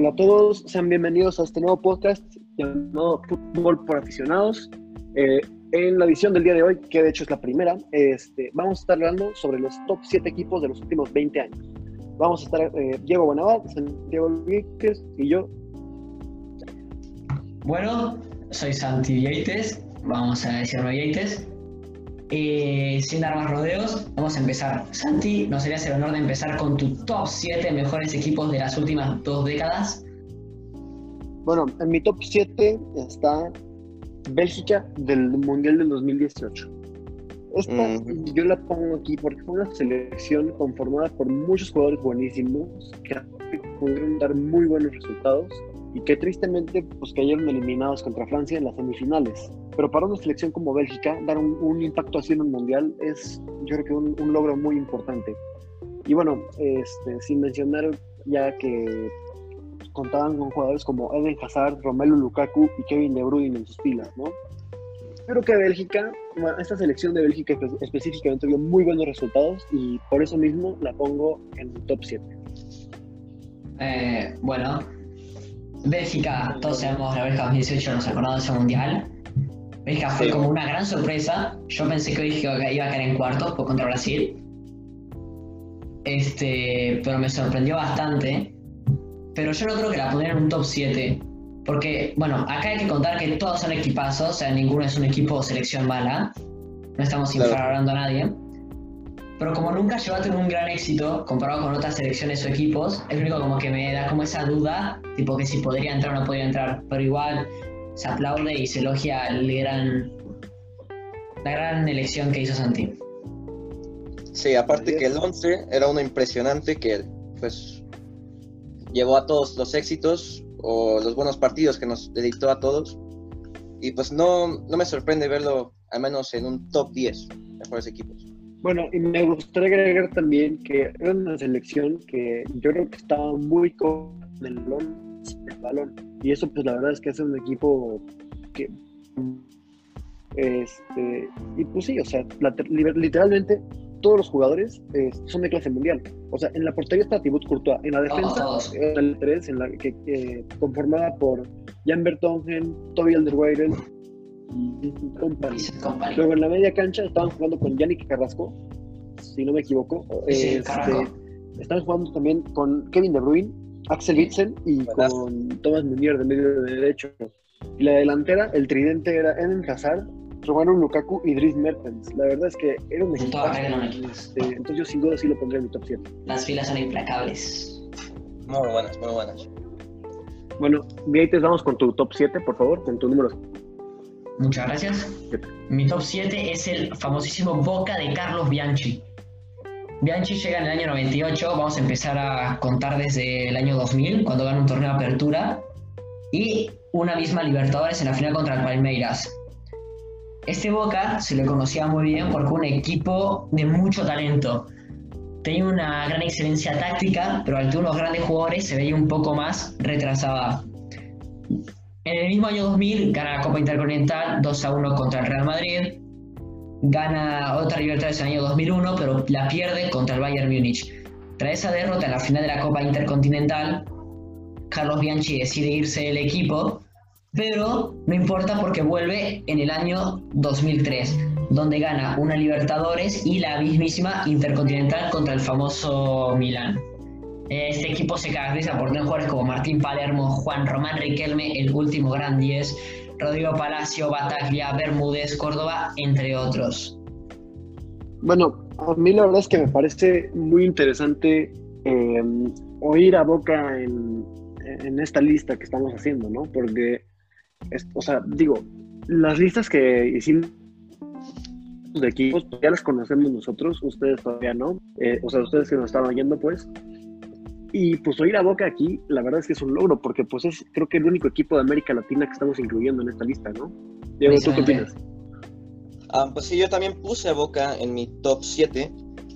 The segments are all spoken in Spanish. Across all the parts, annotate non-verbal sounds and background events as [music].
Hola a todos, sean bienvenidos a este nuevo podcast llamado Fútbol por Aficionados. Eh, en la edición del día de hoy, que de hecho es la primera, este, vamos a estar hablando sobre los top 7 equipos de los últimos 20 años. Vamos a estar eh, Diego Buenaval, Santiago Víquez y yo. Bueno, soy Santi Yates, vamos a decirlo Yates. Eh, sin dar más rodeos, vamos a empezar. Santi, ¿nos sería el honor de empezar con tu top 7 mejores equipos de las últimas dos décadas? Bueno, en mi top 7 está Bélgica del Mundial del 2018. Esta yo la pongo aquí porque fue una selección conformada por muchos jugadores buenísimos que pudieron dar muy buenos resultados y que tristemente pues cayeron eliminados contra Francia en las semifinales. Pero para una selección como Bélgica, dar un, impacto así en un mundial es yo creo que un, logro muy importante. Y bueno, este, sin mencionar ya que contaban con jugadores como Eden Hazard, Romelu Lukaku y Kevin De Bruyne en sus filas, ¿no? Creo que Bélgica, esta selección de Bélgica específicamente dio muy buenos resultados y por eso mismo la pongo en top 7. Eh, bueno, Bélgica, todos sabemos, la Bélgica 2018 nos acordamos de ese mundial. Bélgica fue como una gran sorpresa. Yo pensé que Bélgica iba a caer en cuartos por contra Brasil. Este, pero me sorprendió bastante pero yo no creo que la pondrían en un top 7. Porque, bueno, acá hay que contar que todos son equipazos, o sea, ninguno es un equipo o selección mala. No estamos infravalorando a nadie. Pero como nunca llegó a tener un gran éxito comparado con otras selecciones o equipos, es único como que me da como esa duda, tipo que si podría entrar o no podría entrar. Pero igual se aplaude y se elogia el gran, la gran elección que hizo Santi. Sí, aparte que el 11 era uno impresionante que pues llevó a todos los éxitos o los buenos partidos que nos dedicó a todos. Y pues no, no me sorprende verlo al menos en un top 10 mejores equipos. Bueno, y me gustaría agregar también que era una selección que yo creo que estaba muy con el balón. Y eso pues la verdad es que hace un equipo que... Este, y pues sí, o sea, literalmente todos los jugadores eh, son de clase mundial. O sea, en la portería está Thibaut Courtois, en la defensa, en el 3, en la que conformada por Jan Bertongen, Toby Alderweireld y company. Luego en la media cancha estaban jugando con Yannick Carrasco, si no me equivoco. este, estaban jugando también con Kevin De Bruyne, Axel Witzel y con Thomas Munier de medio de derecho. Y la delantera, el tridente era Eden Hazard, Romano Lukaku y Dries Mertens. La verdad es que era un equipo. Este, entonces yo sin duda sí lo pondría en mi top 7. Las filas son implacables. Muy buenas, muy buenas. Bueno, Vieites, vamos con tu top 7, por favor, con tu número. Muchas gracias. Mi top 7 es el famosísimo Boca de Carlos Bianchi. Bianchi llega en el año 98, vamos a empezar a contar desde el año 2000, cuando gana un torneo de apertura, y una misma Libertadores en la final contra el Palmeiras. Este Boca se lo conocía muy bien porque un equipo de mucho talento. Tenía una gran excelencia táctica, pero tener unos grandes jugadores se veía un poco más retrasada. En el mismo año 2000 gana la Copa Intercontinental 2 a 1 contra el Real Madrid. Gana otra Libertadores en el año 2001, pero la pierde contra el Bayern Múnich. Tras esa derrota en la final de la Copa Intercontinental, Carlos Bianchi decide irse del equipo pero no importa porque vuelve en el año 2003, donde gana una Libertadores y la mismísima Intercontinental contra el famoso Milán. Este equipo se caracteriza por tener jugadores como Martín Palermo, Juan Román Riquelme, el último gran 10, Rodrigo Palacio, Bataglia, Bermúdez, Córdoba, entre otros. Bueno, a mí la verdad es que me parece muy interesante eh, oír a Boca en, en, esta lista que estamos haciendo, ¿no? Porque o sea, digo, las listas que hicimos de equipos pues, ya las conocemos nosotros, ustedes todavía no, eh, o sea, ustedes que nos estaban oyendo, pues. Y pues oír a Boca aquí, la verdad es que es un logro, porque pues es creo que el único equipo de América Latina que estamos incluyendo en esta lista, ¿no? Diego, ¿tú qué opinas? Ah, pues sí, yo también puse a Boca en mi top 7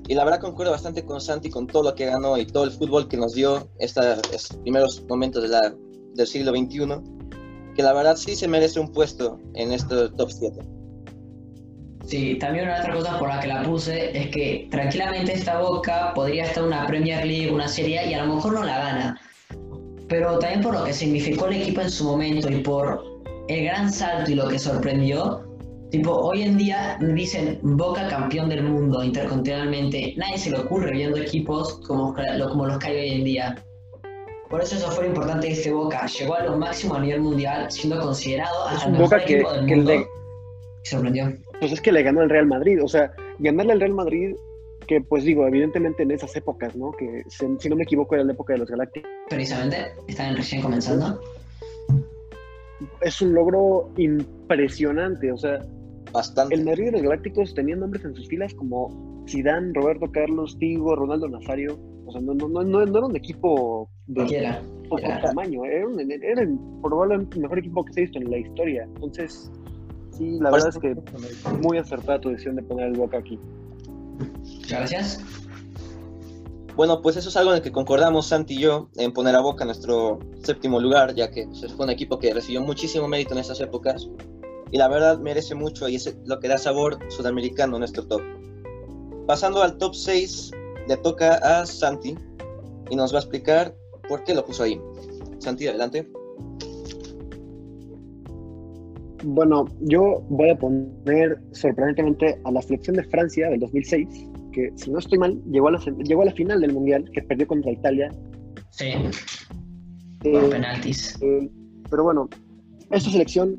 y la verdad concuerdo bastante con Santi con todo lo que ganó y todo el fútbol que nos dio estos primeros momentos de la, del siglo XXI que la verdad sí se merece un puesto en este top 7. Sí, también una otra cosa por la que la puse es que tranquilamente esta Boca podría estar en una Premier League, una Serie y a lo mejor no la gana. pero también por lo que significó el equipo en su momento y por el gran salto y lo que sorprendió. Tipo, hoy en día dicen Boca campeón del mundo intercontinentalmente. Nadie se le ocurre viendo equipos como, como los que hay hoy en día. Por eso eso fue lo importante de este Boca. Llegó a lo máximo a nivel mundial, siendo considerado hasta el mejor Boca equipo que, del que mundo. Le... Sorprendió. Pues es que le ganó al Real Madrid. O sea, ganarle al Real Madrid, que pues digo, evidentemente en esas épocas, ¿no? Que si no me equivoco era la época de los Galácticos. Precisamente, estaban recién comenzando. Es un logro impresionante. O sea, Bastante. el Madrid de los Galácticos tenían nombres en sus filas como Zidane, Roberto Carlos, Tigo, Ronaldo Nazario o sea, no, no, no, no, era un equipo de poco tamaño, era, un, era el, probablemente el mejor equipo que se ha visto en la historia. Entonces, sí, la verdad es que muy acertada tu decisión de poner el Boca aquí. Gracias. Bueno, pues eso es algo en el que concordamos Santi y yo, en poner a Boca en nuestro séptimo lugar, ya que pues, fue un equipo que recibió muchísimo mérito en esas épocas y la verdad merece mucho y es lo que da sabor sudamericano a nuestro top. Pasando al top 6, le toca a Santi y nos va a explicar por qué lo puso ahí. Santi, adelante. Bueno, yo voy a poner sorprendentemente a la selección de Francia del 2006, que si no estoy mal, llegó a la, llegó a la final del Mundial, que perdió contra Italia. Sí. Eh, penaltis. Eh, pero bueno, esta selección,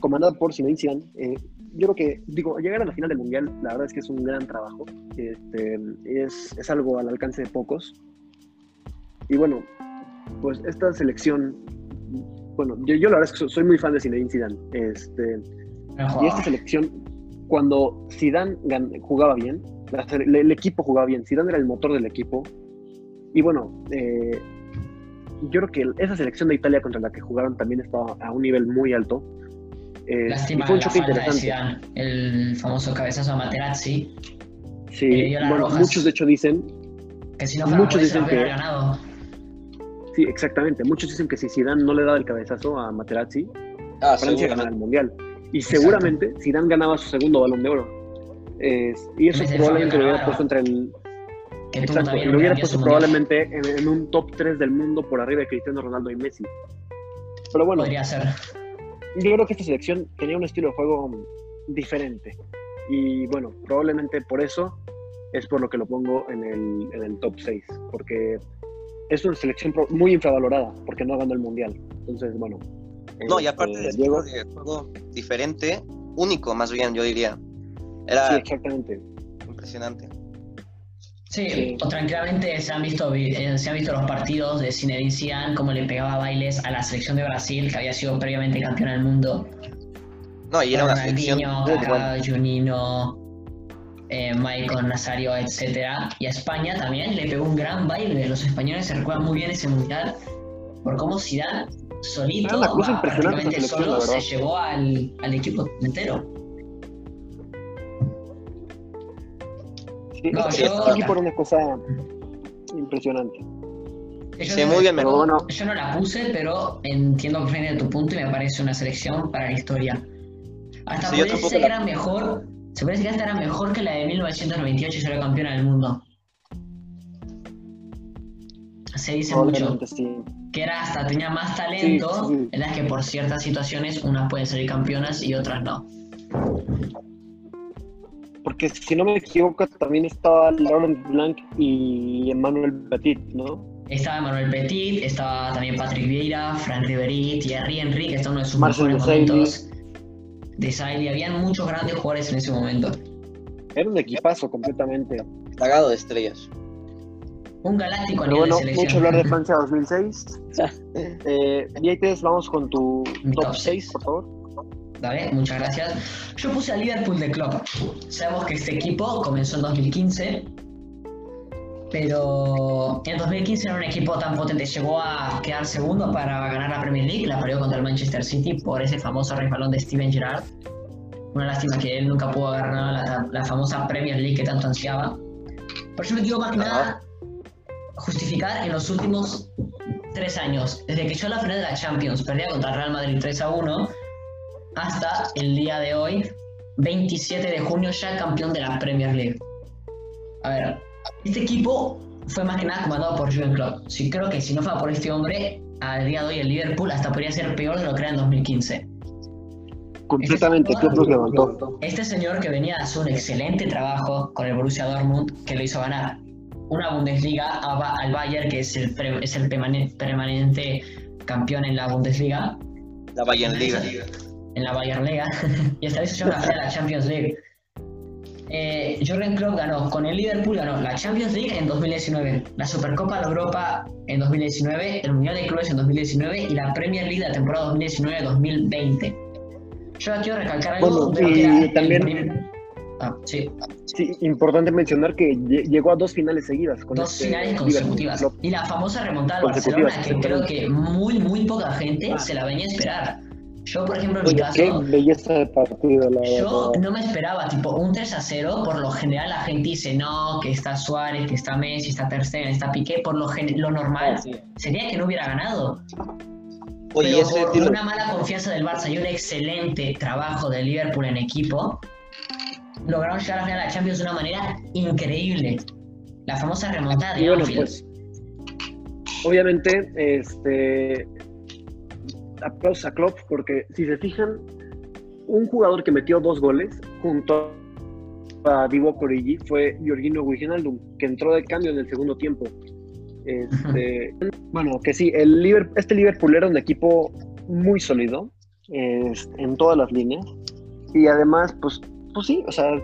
comandada por Zinedine Zidane, eh, yo creo que, digo, llegar a la final del Mundial, la verdad es que es un gran trabajo. Este, es, es algo al alcance de pocos. Y bueno, pues esta selección, bueno, yo, yo la verdad es que soy muy fan de Zinedine Zidane. Este, y esta selección, cuando Zidane jugaba bien, el, equipo jugaba bien, Zidane era el motor del equipo. Y bueno, eh, yo creo que esa selección de Italia contra la que jugaron también estaba a un nivel muy alto. Eh, Lástima fue un choque interesante. el famoso cabezazo a Materazzi. Sí, bueno, muchos de hecho dicen que si no muchos dicen que ganado. Sí, exactamente. Muchos dicen que si Zidane no le daba el cabezazo a Materazzi, ah, Francia ganaba el mundial. Y seguramente Zidane ganaba su segundo balón de oro. y eso probablemente lo hubiera puesto entre el. Exacto, lo hubiera puesto probablemente en, en, un top 3 del mundo por arriba de Cristiano Ronaldo y Messi. Pero bueno. Podría ser yo creo que esta selección tenía un estilo de juego diferente. Y bueno, probablemente por eso es por lo que lo pongo en el, en el top 6, porque es una selección muy infravalorada, porque no ganó el Mundial. Entonces, bueno. No, y aparte eh, de Diego, de juego diferente, único más bien, yo diría. Era sí, exactamente. Impresionante. Sí, o tranquilamente se han visto eh, se han visto los partidos de Zinedine Zidane cómo le pegaba bailes a la selección de Brasil que había sido previamente campeona del mundo. No, y era una selección Junino, eh, Michael Nazario, etcétera, y a España también le pegó un gran baile. Los españoles se recuerdan muy bien ese mundial por cómo Zidane solito, prácticamente solo, se llevó al, al equipo entero. no, yo... aquí por una cosa impresionante. Yo, muy bien, pero bueno. yo no la puse, pero entiendo de tu punto y me parece una selección para la historia. Hasta sí, puede ser era mejor, se decir que esta era mejor que la de 1998 y era campeona del mundo. Se dice mucho. Que era hasta tenía más talento, en las que por ciertas situaciones unas pueden ser campeonas y otras no porque si no me equivoco también estaba Laurent Blanc y Emmanuel Petit, ¿no? Estaba Emmanuel Petit, estaba también Patrick Vieira, Frank Riveri, Thierry Henry, que está uno de sus mejores momentos. De Sailly, habían muchos grandes jugadores en ese momento. Era un equipazo completamente. Plagado de estrellas. Un galáctico Pero bueno, mucho hablar de [laughs] Francia 2006. eh, y ahí te vamos con tu top 6, por favor. Dale, muchas gracias. Yo puse a Liverpool de Klopp. Sabemos que este equipo comenzó en 2015, pero en 2015 era un equipo tan potente. Llegó a quedar segundo para ganar la Premier League, la perdió contra el Manchester City por ese famoso resbalón de Steven Gerrard. Una lástima que él nunca pudo ganar la, la famosa Premier League que tanto ansiaba. Pero yo me quiero más que nada justificar en los últimos tres años, desde que yo la final de la Champions perdía contra Real Madrid 3 a 1 hasta el día de hoy, 27 de junio, ya campeón de la Premier League. A ver, este equipo fue más que nada comandado por Jürgen Klopp. Sí, creo que si no fuera por este hombre, al día de hoy el Liverpool hasta podría ser peor de lo que era en 2015. Completamente, este señor, levantó. Este señor que venía a hacer un excelente trabajo con el Borussia Dortmund, que lo hizo ganar una Bundesliga al Bayern, que es el, es el permanente campeón en la Bundesliga. La Bayern Liga. En la Bayern Liga. [laughs] y esta vez se llama la Champions League. Eh, Jürgen Klopp ganó con el Liverpool, ganó la Champions League en 2019, la Supercopa de Europa en 2019, el Mundial de Clubes en 2019 y la Premier League de la temporada 2019-2020. Yo quiero recalcar algo. Bueno, y también. Ah, sí. sí. importante mencionar que llegó a dos finales seguidas. Con dos este finales consecutivas. Y la famosa remontada al Barcelona, que creo que muy, muy poca gente se la venía a esperar. Yo, por ejemplo, en mi caso. Qué belleza de partido, la Yo no me esperaba, tipo, un 3 a 0. Por lo general, la gente dice no, que está Suárez, que está Messi, está Ter Stegen, está Piqué. Por lo, lo normal sería que no hubiera ganado. Oye, Pero por una mala confianza del Barça y un excelente trabajo del Liverpool en equipo, lograron llegar a la la Champions de una manera increíble. La famosa remontada de bueno, pues, obviamente, este, aplausos a Klopp porque si se fijan, un jugador que metió dos goles junto a Divo Corigi fue Giorgino Wijnaldum, que entró de cambio en el segundo tiempo. Este, bueno, que sí, el Liverpool, este Liverpool era un equipo muy sólido en todas las líneas y además, pues, pues sí, o sea,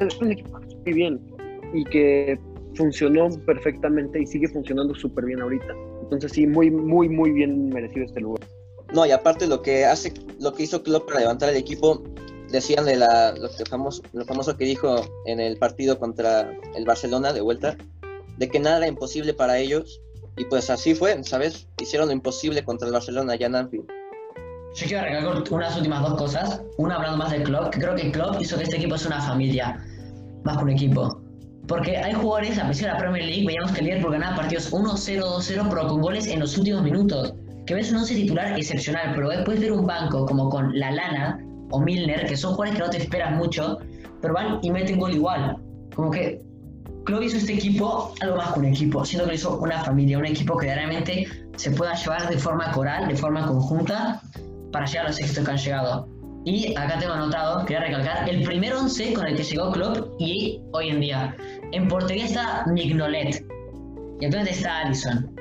es un equipo muy bien y que funcionó perfectamente y sigue funcionando súper bien ahorita. Entonces sí, muy, muy, muy bien merecido este lugar. No, y aparte lo que hace, lo que hizo Klopp para levantar el equipo, decían de la, lo, que famoso, lo famoso que dijo en el partido contra el Barcelona de vuelta, de que nada era imposible para ellos, y pues así fue, ¿sabes? Hicieron lo imposible contra el Barcelona allá en Anfield. Yo quiero agregar unas últimas dos cosas. Una hablando más de Klopp, que creo que Klopp hizo que este equipo sea una familia, más que un equipo. Porque hay jugadores, a pesar de la Premier League, veíamos que el Liverpool ganaba partidos 1-0, 2-0, pero con goles en los últimos minutos. Que ves un once titular excepcional, pero después ver un banco como con La Lana o Milner, que son jugadores que no te esperas mucho, pero van y meten gol igual. Como que Klopp hizo este equipo algo más que un equipo, siendo que hizo una familia, un equipo que realmente se pueda llevar de forma coral, de forma conjunta, para llegar a los éxitos que han llegado. Y acá tengo anotado, quería recalcar, el primer 11 con el que llegó Klopp y hoy en día. En portería está Mignolet. Y entonces está Allison.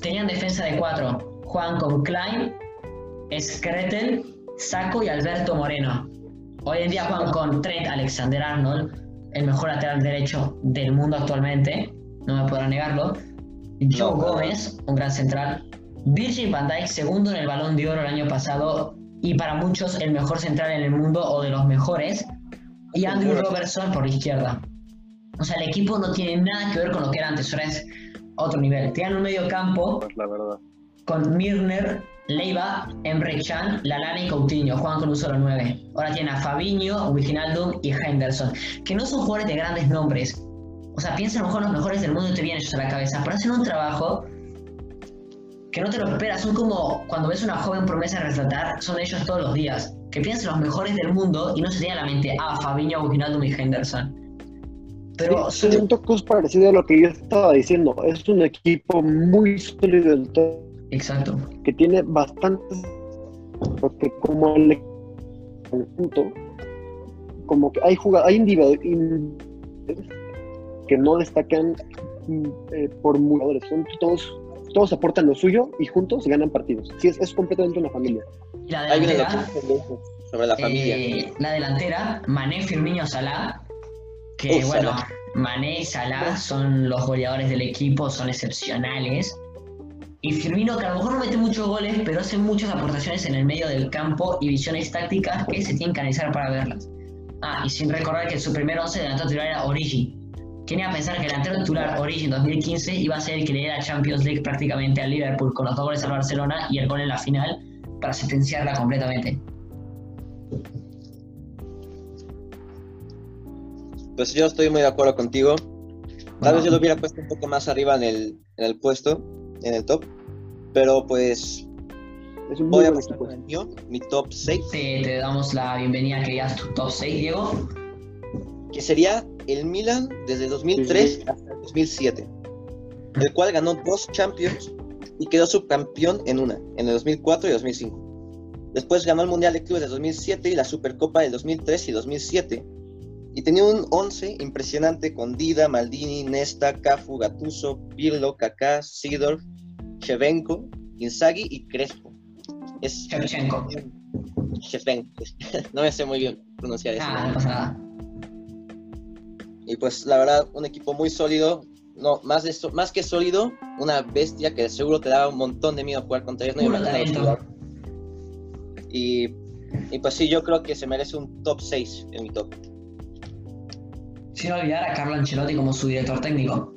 Tenían defensa de cuatro. Juan con Klein, Skretel, Saco y Alberto Moreno. Hoy en día juegan con Trent Alexander Arnold, el mejor lateral derecho del mundo actualmente. No me podrán negarlo. Joe Gómez, un gran central. Virgil van Dijk, segundo en el balón de oro el año pasado, y para muchos el mejor central en el mundo o de los mejores, y Andrew Robertson por la izquierda. O sea, el equipo no tiene nada que ver con lo que era antes, ahora es otro nivel. Tienen un medio campo la verdad. con Mirner, Leiva, Emre Chan, Lalana y Coutinho, juegan con un solo 9. Ahora tienen a Fabinho, Wijnaldum y Henderson, que no son jugadores de grandes nombres. O sea, piensa a lo mejor los mejores del mundo y te vienen ellos a la cabeza, pero hacen un trabajo que no te lo esperas. Son como cuando ves una joven promesa retratar, son ellos todos los días. Que piensen los mejores del mundo y no se tenga a la mente, ah, Fabinho, Wijnaldum y Henderson. Pero sí, siento que es parecido a lo que yo estaba diciendo. Es un equipo muy sólido del todo. Exacto. Que tiene bastantes. Porque como el conjunto, como que hay jugadores, hay individuos que no destacan eh, por jugadores. Son todos todos aportan lo suyo y juntos ganan partidos. Sí, es, es completamente una familia. La delantera, sobre la familia. Eh, la delantera, Mané, Firmino, Salah, que bueno, Mané y Salah son los goleadores del equipo, son excepcionales. Y Firmino, que a lo mejor no mete muchos goles, pero hace muchas aportaciones en el medio del campo y visiones tácticas que se tienen que analizar para verlas. Ah, y sin recordar que su primer once delantero titular era Origi, ¿Quién iba a pensar que el delantero titular Origin 2015 iba a ser el que le diera Champions League prácticamente al Liverpool con los dos goles al Barcelona y el gol en la final para sentenciarla completamente? Pues yo estoy muy de acuerdo contigo. Tal vez yo lo hubiera puesto un poco más arriba en el, en el puesto, en el top. Pero pues es un voy a el mío, mi top 6. Te, te, damos la bienvenida a que digas tu top 6, Diego. que sería el Milan desde 2003 hasta el 2007, el cual ganó dos Champions y quedó subcampeón en una, en el 2004 y 2005. Después ganó el Mundial de Clubes de 2007 y la Supercopa del 2003 y 2007. Y tenía un 11 impresionante con Dida, Maldini, Nesta, Cafu, Gattuso, Pirlo, Kaká, Sidorf, Chevenko, Inzaghi y Crespo. Es Shevchenko. [laughs] no me sé muy bien pronunciar eso. Ah, no pasa nada. Y pues la verdad, un equipo muy sólido. No, más, de esto, más que sólido, una bestia que seguro te da un montón de miedo jugar contra ellos. No y, y pues sí, yo creo que se merece un top 6 en mi top. Sin olvidar a Carlo Ancelotti como su director técnico.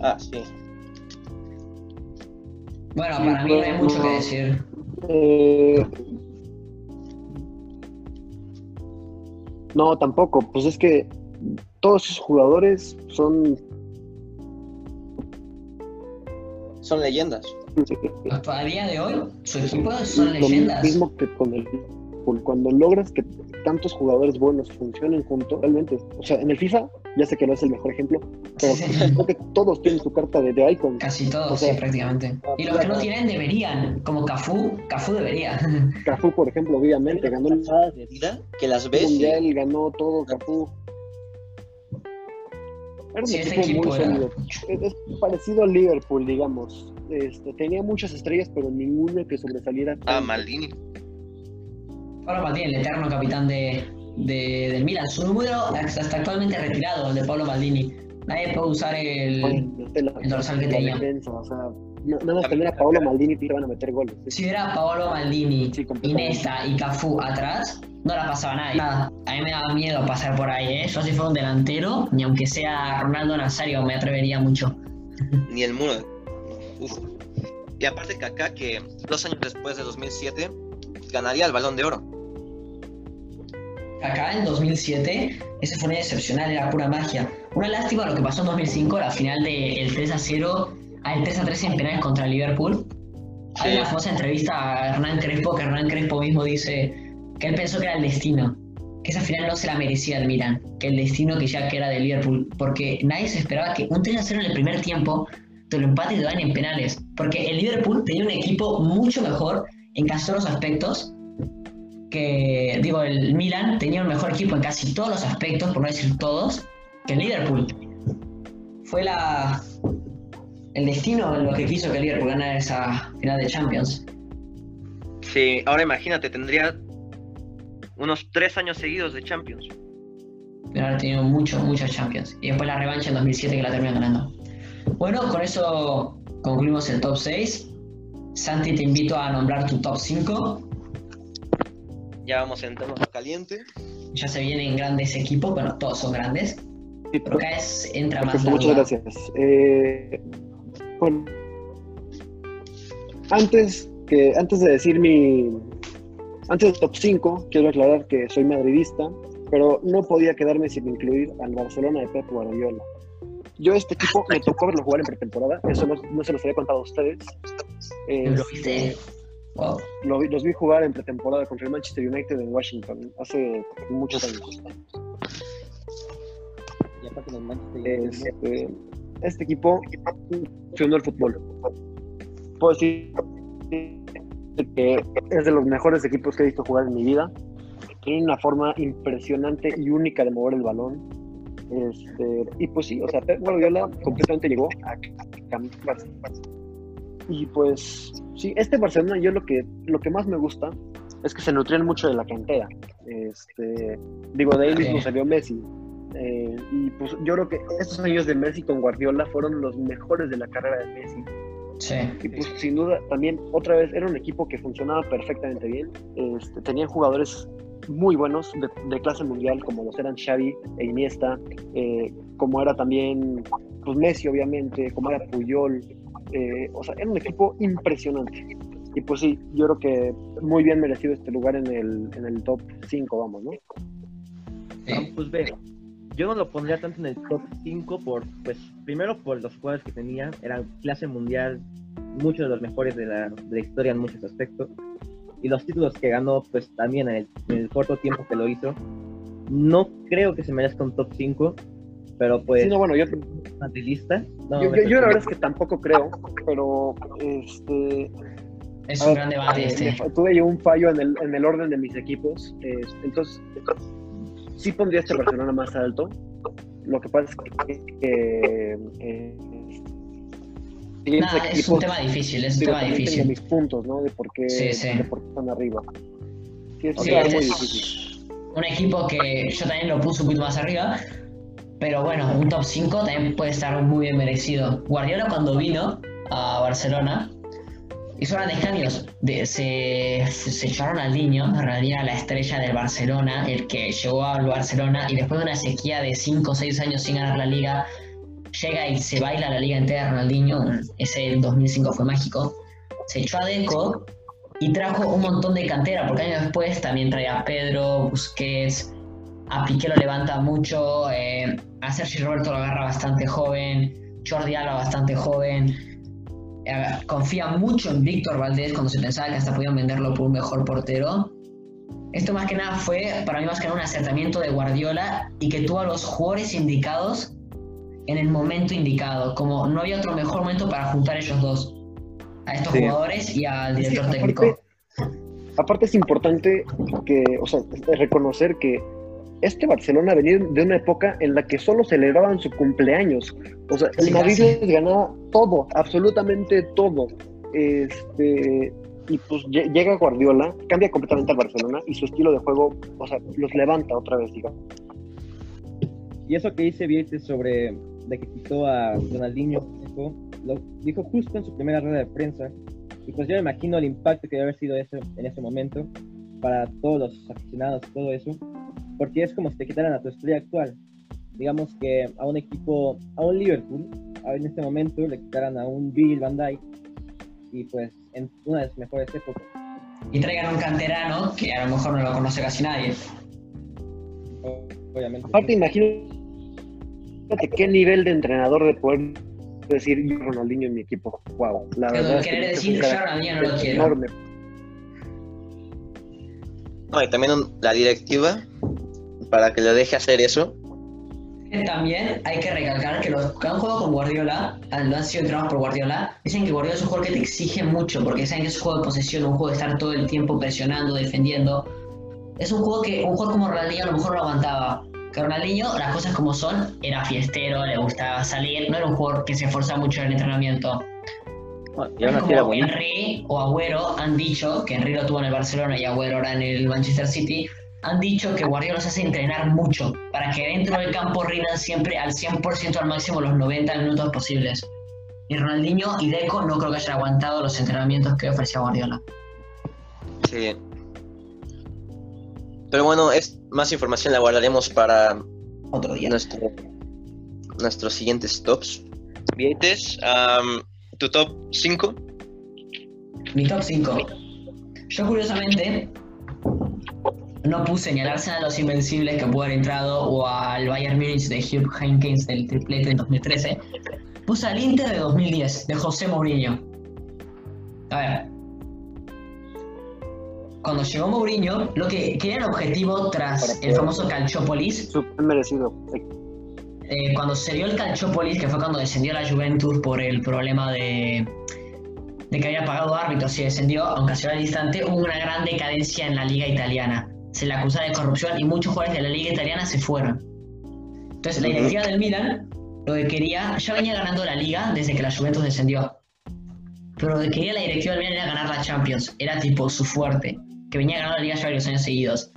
Ah, sí. Bueno, para mí no hay mucho que decir. Eh, no, tampoco. Pues es que todos sus jugadores son. Son leyendas. Hasta el día de hoy, su equipo son leyendas. Lo mismo que con el. Cuando logras que tantos jugadores buenos funcionen juntos, realmente. O sea, en el FIFA, ya sé que no es el mejor ejemplo, pero [laughs] creo que todos tienen su carta de, de icon. Casi todos, sí, prácticamente. Y los que no tienen deberían, como Cafú, Cafú debería. [laughs] Cafú, por ejemplo, obviamente, ganó el que las ves. Mundial, ganó todo Cafú. Era un equipo, este muy sólido. Es, parecido al Liverpool, digamos. Este, tenía muchas estrellas, pero ninguna que sobresaliera. Ah, Maldini. Pablo Maldini, el eterno capitán de, de, del Milan. Su número hasta actualmente retirado, el de Pablo Maldini. Nadie puede usar el, el dorsal que tenía. O sea, nada más tener a Paolo Maldini te van a meter goles. Si hubiera Paolo Maldini, sí, Inesta y Cafú atrás, no la pasaba nadie. Nada. A mí me daba miedo pasar por ahí, ¿eh? Yo si fuera un delantero, ni aunque sea Ronaldo Nazario, me atrevería mucho. [laughs] Ni el muro. Uf. Y aparte Kaká, que dos años después de 2007, ganaría el Balón de Oro. Kaká en 2007, ese fue un excepcional, era pura magia. Una lástima lo que pasó en 2005, la final del 3 a 0 al 3 a 3 en penales contra Liverpool. Hay una famosa entrevista a Hernán Crespo que Hernán Crespo mismo dice que él pensó que era el destino, que esa final no se la merecía el Milan, que el destino que ya que era de Liverpool, porque nadie se esperaba que un 3 a 0 en el primer tiempo te lo empate y te dan en penales, porque el Liverpool tenía un equipo mucho mejor en casi todos los aspectos que, digo, el Milan tenía un mejor equipo en casi todos los aspectos, por no decir todos, que el Liverpool. Fue la, el destino lo que quiso que el Liverpool ganara esa final de Champions. Sí, ahora imagínate, tendría unos tres años seguidos de Champions. Pero haber tenido muchos, muchos Champions. Y después la revancha en 2007 que la terminó ganando. Bueno, con eso concluimos el top 6. Santi, te invito a nombrar tu top 5. Ya vamos a entrarnos a caliente. Ya se vienen grandes equipos, bueno, todos son grandes. pero acá es, entra más Muchas gracias. Eh, bueno, antes, que, antes de decir mi. Antes del top 5, quiero aclarar que soy madridista, pero no podía quedarme sin incluir al Barcelona de Pep Guardiola. Yo este equipo me tocó verlo jugar en pretemporada, eso no, se los había contado a ustedes. ¿Lo viste? Wow. los vi jugar en pretemporada contra el Manchester United en Washington hace muchos años. Este, este equipo funcionó el fútbol. Puedo decir que es de los mejores equipos que he visto jugar en mi vida. Tiene una forma impresionante y única de mover el balón. Este, y pues sí, o sea, Pep Guardiola completamente llegó a cambiar. Y pues sí, este Barcelona yo lo que, lo que más me gusta es que se nutrían mucho de la cantera. Este, digo, de ahí mismo salió Messi. Eh, y pues yo creo que estos años de Messi con Guardiola fueron los mejores de la carrera de Messi. Sí. Y pues sin duda también otra vez era un equipo que funcionaba perfectamente bien. Este, tenían jugadores muy buenos de, clase mundial como los eran Xavi e Iniesta, eh, como era también pues Messi obviamente, como era Puyol. Eh, o sea, era un equipo impresionante. Y pues sí, yo creo que muy bien merecido este lugar en el, en el top 5, vamos, ¿no? Sí. Pues ve, yo no lo pondría tanto en el top 5 por, pues, primero por los jugadores que tenía, eran clase mundial, muchos de los mejores de la, de la historia en muchos aspectos, y los títulos que ganó, pues también en el, corto tiempo que lo hizo. no creo que se merezca un top 5, pero pues... Sí, no, bueno, yo... lista. yo, yo, la verdad es que tampoco creo, pero este... Es un gran debate este. Tuve yo un fallo en el, en el orden de mis equipos, entonces sí pondría este Barcelona más alto. Lo que pasa es que... Eh, es un tema difícil, es un tema difícil. mis puntos, ¿no? De por qué, sí, sí. De por qué están arriba. Sí, es, muy difícil. Un equipo que yo también lo puse un poquito más arriba, pero bueno, un top 5 también puede estar muy bien merecido. Guardiola cuando vino a Barcelona hizo grandes cambios. Se, se echaron al niño, en realidad la estrella del Barcelona, el que llegó al Barcelona y después de una sequía de 5 o 6 años sin ganar la liga, llega y se baila la liga entera Ronaldinho, ese 2005 fue mágico, se echó a Deco y trajo un montón de cantera, porque años después también trae a Pedro, Busquets, a Piqué lo levanta mucho, eh, a Sergio Roberto lo agarra bastante joven, Jordi Alba bastante joven, eh, confía mucho en Víctor Valdés cuando se pensaba que hasta podían venderlo por un mejor portero. Esto más que nada fue para mí más que nada un acertamiento de Guardiola y que tuvo a los jugadores indicados en el momento indicado, como no había otro mejor momento para juntar ellos dos, a estos jugadores y al director técnico. Aparte, es importante que, o sea, reconocer que este Barcelona venía de una época en la que solo celebraban su cumpleaños. O sea, el Madrid les ganaba todo, absolutamente todo. Este, y pues llega Guardiola, cambia completamente al Barcelona y su estilo de juego, o sea, los levanta otra vez, digamos. Y eso que dice Vietes sobre de que quitó a Ronaldinho, lo dijo justo en su primera rueda de prensa. Y pues yo me imagino el impacto que debe haber sido ese, en ese momento para todos los aficionados, todo eso, porque es como si te quitaran a tu estrella actual. Digamos que a un equipo, a un Liverpool, en este momento le quitaran a un Bill Van Dyke y pues en una de sus mejores épocas. Y traigan un canterano que a lo mejor no lo conoce casi nadie. Obviamente. Aparte, imagino qué nivel de entrenador de poder decir yo Ronaldinho en mi equipo. Wow, la verdad. Querer decir yo Ronaldinho no lo quiero. Enorme. No, y también la directiva para que le deje hacer eso. También hay que recalcar que los que han jugado con Guardiola, han sido entrenados por Guardiola, dicen que Guardiola es un jugador que te exige mucho, porque saben que es un juego de posesión, un juego de estar todo el tiempo presionando, defendiendo. Es un juego que un jugador como Ronaldinho a lo mejor no aguantaba. Que Ronaldinho, las cosas como son, era fiestero, le gustaba salir, no era un jugador que se esforzaba mucho en el entrenamiento. como Henry o Agüero han dicho, que Henry lo tuvo en el Barcelona y Agüero ahora en el Manchester City, han dicho que Guardiola los hace entrenar mucho para que dentro del campo rindan siempre al 100% al máximo los 90 minutos posibles. Y Ronaldinho y Deco no creo que hayan aguantado los entrenamientos que ofrecía Guardiola. Sí, pero bueno, es, más información la guardaremos para otro día. Nuestro, nuestros siguientes tops. Vietes, ¿tu top 5? Mi top 5. Yo curiosamente no puse ni al Arsenal los Invencibles que pudo haber entrado o al Bayern Munich de Hugh Heynckes del triplete en 2013. Puse al Inter de 2010 de José Mourinho. A ver, cuando llegó Mourinho, lo que quería el objetivo tras el famoso Calchópolis. merecido. Eh, cuando se dio el Calchópolis, que fue cuando descendió la Juventus por el problema de, de que había pagado árbitros y descendió, aunque sido al instante, hubo una gran decadencia en la liga italiana. Se le acusaba de corrupción y muchos jugadores de la liga italiana se fueron. Entonces la directiva del Milan lo que quería, ya venía ganando la liga desde que la Juventus descendió. Pero lo que quería la directiva del Milan era ganar la Champions, era tipo su fuerte que venía ganando la liga ya varios años seguidos.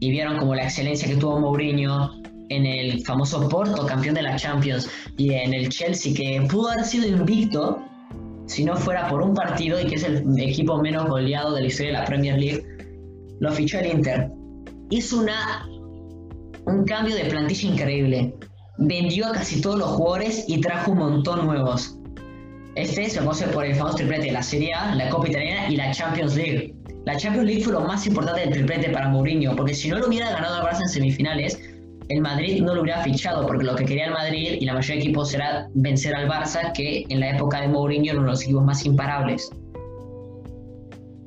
Y vieron como la excelencia que tuvo Mourinho en el famoso Porto, campeón de la Champions, y en el Chelsea, que pudo haber sido invicto si no fuera por un partido y que es el equipo menos goleado de la historia de la Premier League, lo fichó el Inter. Hizo una, un cambio de plantilla increíble. Vendió a casi todos los jugadores y trajo un montón nuevos. Este se conoce por el famoso triplete de la Serie A, la Copa Italiana y la Champions League. La Champions League fue lo más importante del triplete para Mourinho, porque si no lo hubiera ganado el Barça en semifinales, el Madrid no lo hubiera fichado, porque lo que quería el Madrid y la mayoría de equipos era vencer al Barça, que en la época de Mourinho era uno de los equipos más imparables.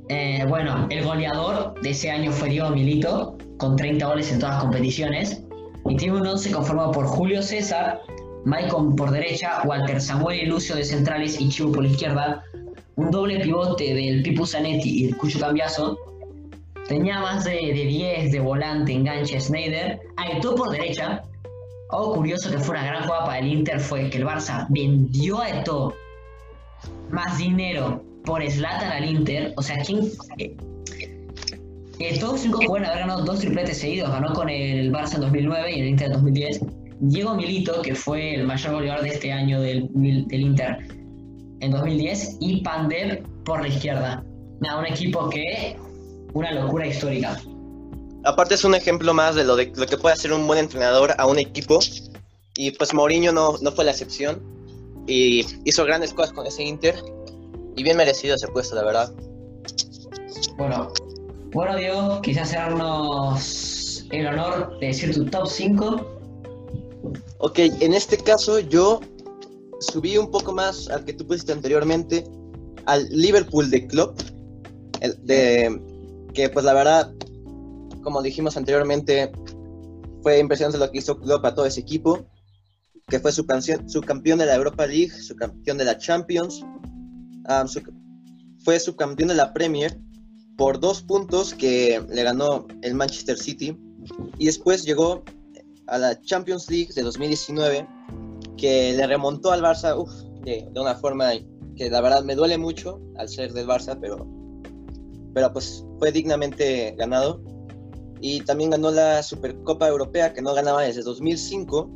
Eh, bueno, el goleador de ese año fue Diego Milito, con 30 goles en todas las competiciones. Y tiene un 11 conformado por Julio César, Maicon por derecha, Walter Samuel y Lucio de centrales y Chivo por izquierda. Un doble pivote del Pipu Zanetti y el Cucho Cambiazo. Tenía más de, de 10 de volante, enganche, Snyder. Ah, todo por derecha. Algo curioso que fue una gran jugada para el Inter fue que el Barça vendió a Eto'o más dinero por Slatan al Inter. O sea, ¿quién, eh, eh, todos cinco pueden haber ganado dos tripletes seguidos. Ganó con el Barça en 2009 y el Inter en 2010. Diego Milito, que fue el mayor goleador de este año del, del Inter en 2010, y Pandev por la izquierda. Nada, un equipo que. Una locura histórica. Aparte, es un ejemplo más de lo, de lo que puede hacer un buen entrenador a un equipo. Y pues Mourinho no, no fue la excepción. Y hizo grandes cosas con ese Inter. Y bien merecido ese puesto, la verdad. Bueno, bueno, Diego, quizás hacernos el honor de decir tu top 5. Ok, en este caso yo subí un poco más al que tú pusiste anteriormente, al Liverpool de Club, el de, que pues la verdad, como dijimos anteriormente, fue impresionante lo que hizo Klopp a todo ese equipo, que fue su, su campeón de la Europa League, su campeón de la Champions, fue su campeón de la Premier por dos puntos que le ganó el Manchester City y después llegó a la Champions League de 2019 que le remontó al Barça de, una forma que la verdad me duele mucho al ser del Barça, pero, pero pues fue dignamente ganado. Y también ganó la Supercopa Europea que no ganaba desde 2005.